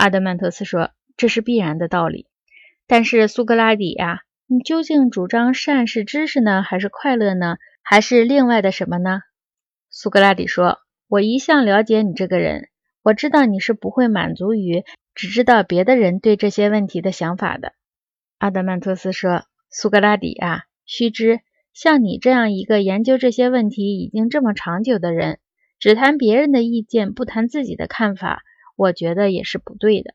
阿德曼托斯说：“这是必然的道理。但是苏格拉底呀，你究竟主张善是知识呢，还是快乐呢，还是另外的什么呢？”苏格拉底说：“我一向了解你这个人，我知道你是不会满足于只知道别的人对这些问题的想法的。”阿德曼托斯说：“苏格拉底啊，须知，像你这样一个研究这些问题已经这么长久的人，只谈别人的意见，不谈自己的看法，我觉得也是不对的。”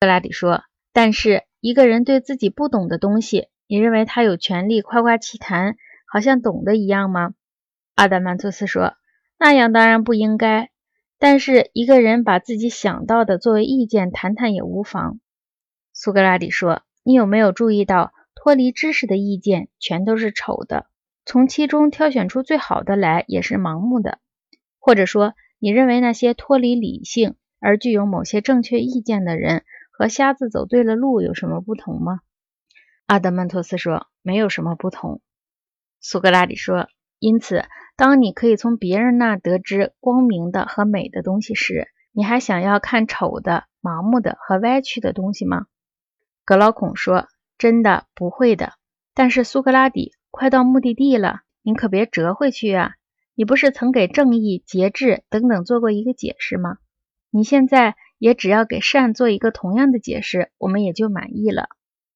格拉底说：“但是。”一个人对自己不懂的东西，你认为他有权利夸夸其谈，好像懂得一样吗？阿达曼托斯说：“那样当然不应该。但是一个人把自己想到的作为意见谈谈也无妨。”苏格拉底说：“你有没有注意到，脱离知识的意见全都是丑的，从其中挑选出最好的来也是盲目的。或者说，你认为那些脱离理性而具有某些正确意见的人？”和瞎子走对了路有什么不同吗？阿德曼托斯说：“没有什么不同。”苏格拉底说：“因此，当你可以从别人那得知光明的和美的东西时，你还想要看丑的、盲目的和歪曲的东西吗？”格劳孔说：“真的不会的。但是苏格拉底，快到目的地了，您可别折回去啊！你不是曾给正义、节制等等做过一个解释吗？你现在……”也只要给善做一个同样的解释，我们也就满意了。